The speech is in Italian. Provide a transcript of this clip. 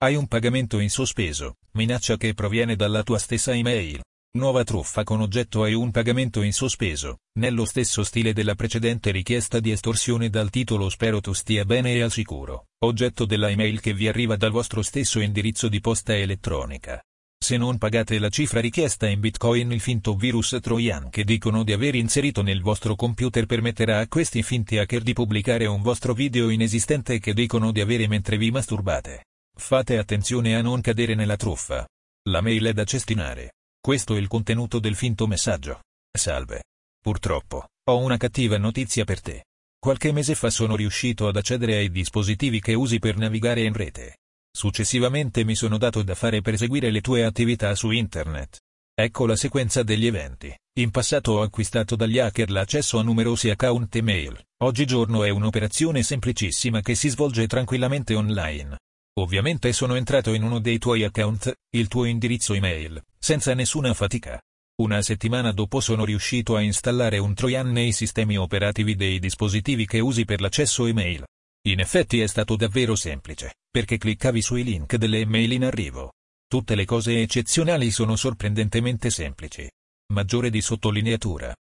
Hai un pagamento in sospeso, minaccia che proviene dalla tua stessa email. Nuova truffa con oggetto hai un pagamento in sospeso, nello stesso stile della precedente richiesta di estorsione dal titolo Spero tu stia bene e al sicuro, oggetto della email che vi arriva dal vostro stesso indirizzo di posta elettronica. Se non pagate la cifra richiesta in bitcoin il finto virus trojan che dicono di aver inserito nel vostro computer permetterà a questi finti hacker di pubblicare un vostro video inesistente che dicono di avere mentre vi masturbate. Fate attenzione a non cadere nella truffa. La mail è da cestinare. Questo è il contenuto del finto messaggio. Salve. Purtroppo, ho una cattiva notizia per te. Qualche mese fa sono riuscito ad accedere ai dispositivi che usi per navigare in rete. Successivamente mi sono dato da fare per seguire le tue attività su internet. Ecco la sequenza degli eventi. In passato ho acquistato dagli hacker l'accesso a numerosi account email. Oggigiorno è un'operazione semplicissima che si svolge tranquillamente online. Ovviamente sono entrato in uno dei tuoi account, il tuo indirizzo email, senza nessuna fatica. Una settimana dopo sono riuscito a installare un Trojan nei sistemi operativi dei dispositivi che usi per l'accesso email. In effetti è stato davvero semplice, perché cliccavi sui link delle email in arrivo. Tutte le cose eccezionali sono sorprendentemente semplici. Maggiore di sottolineatura.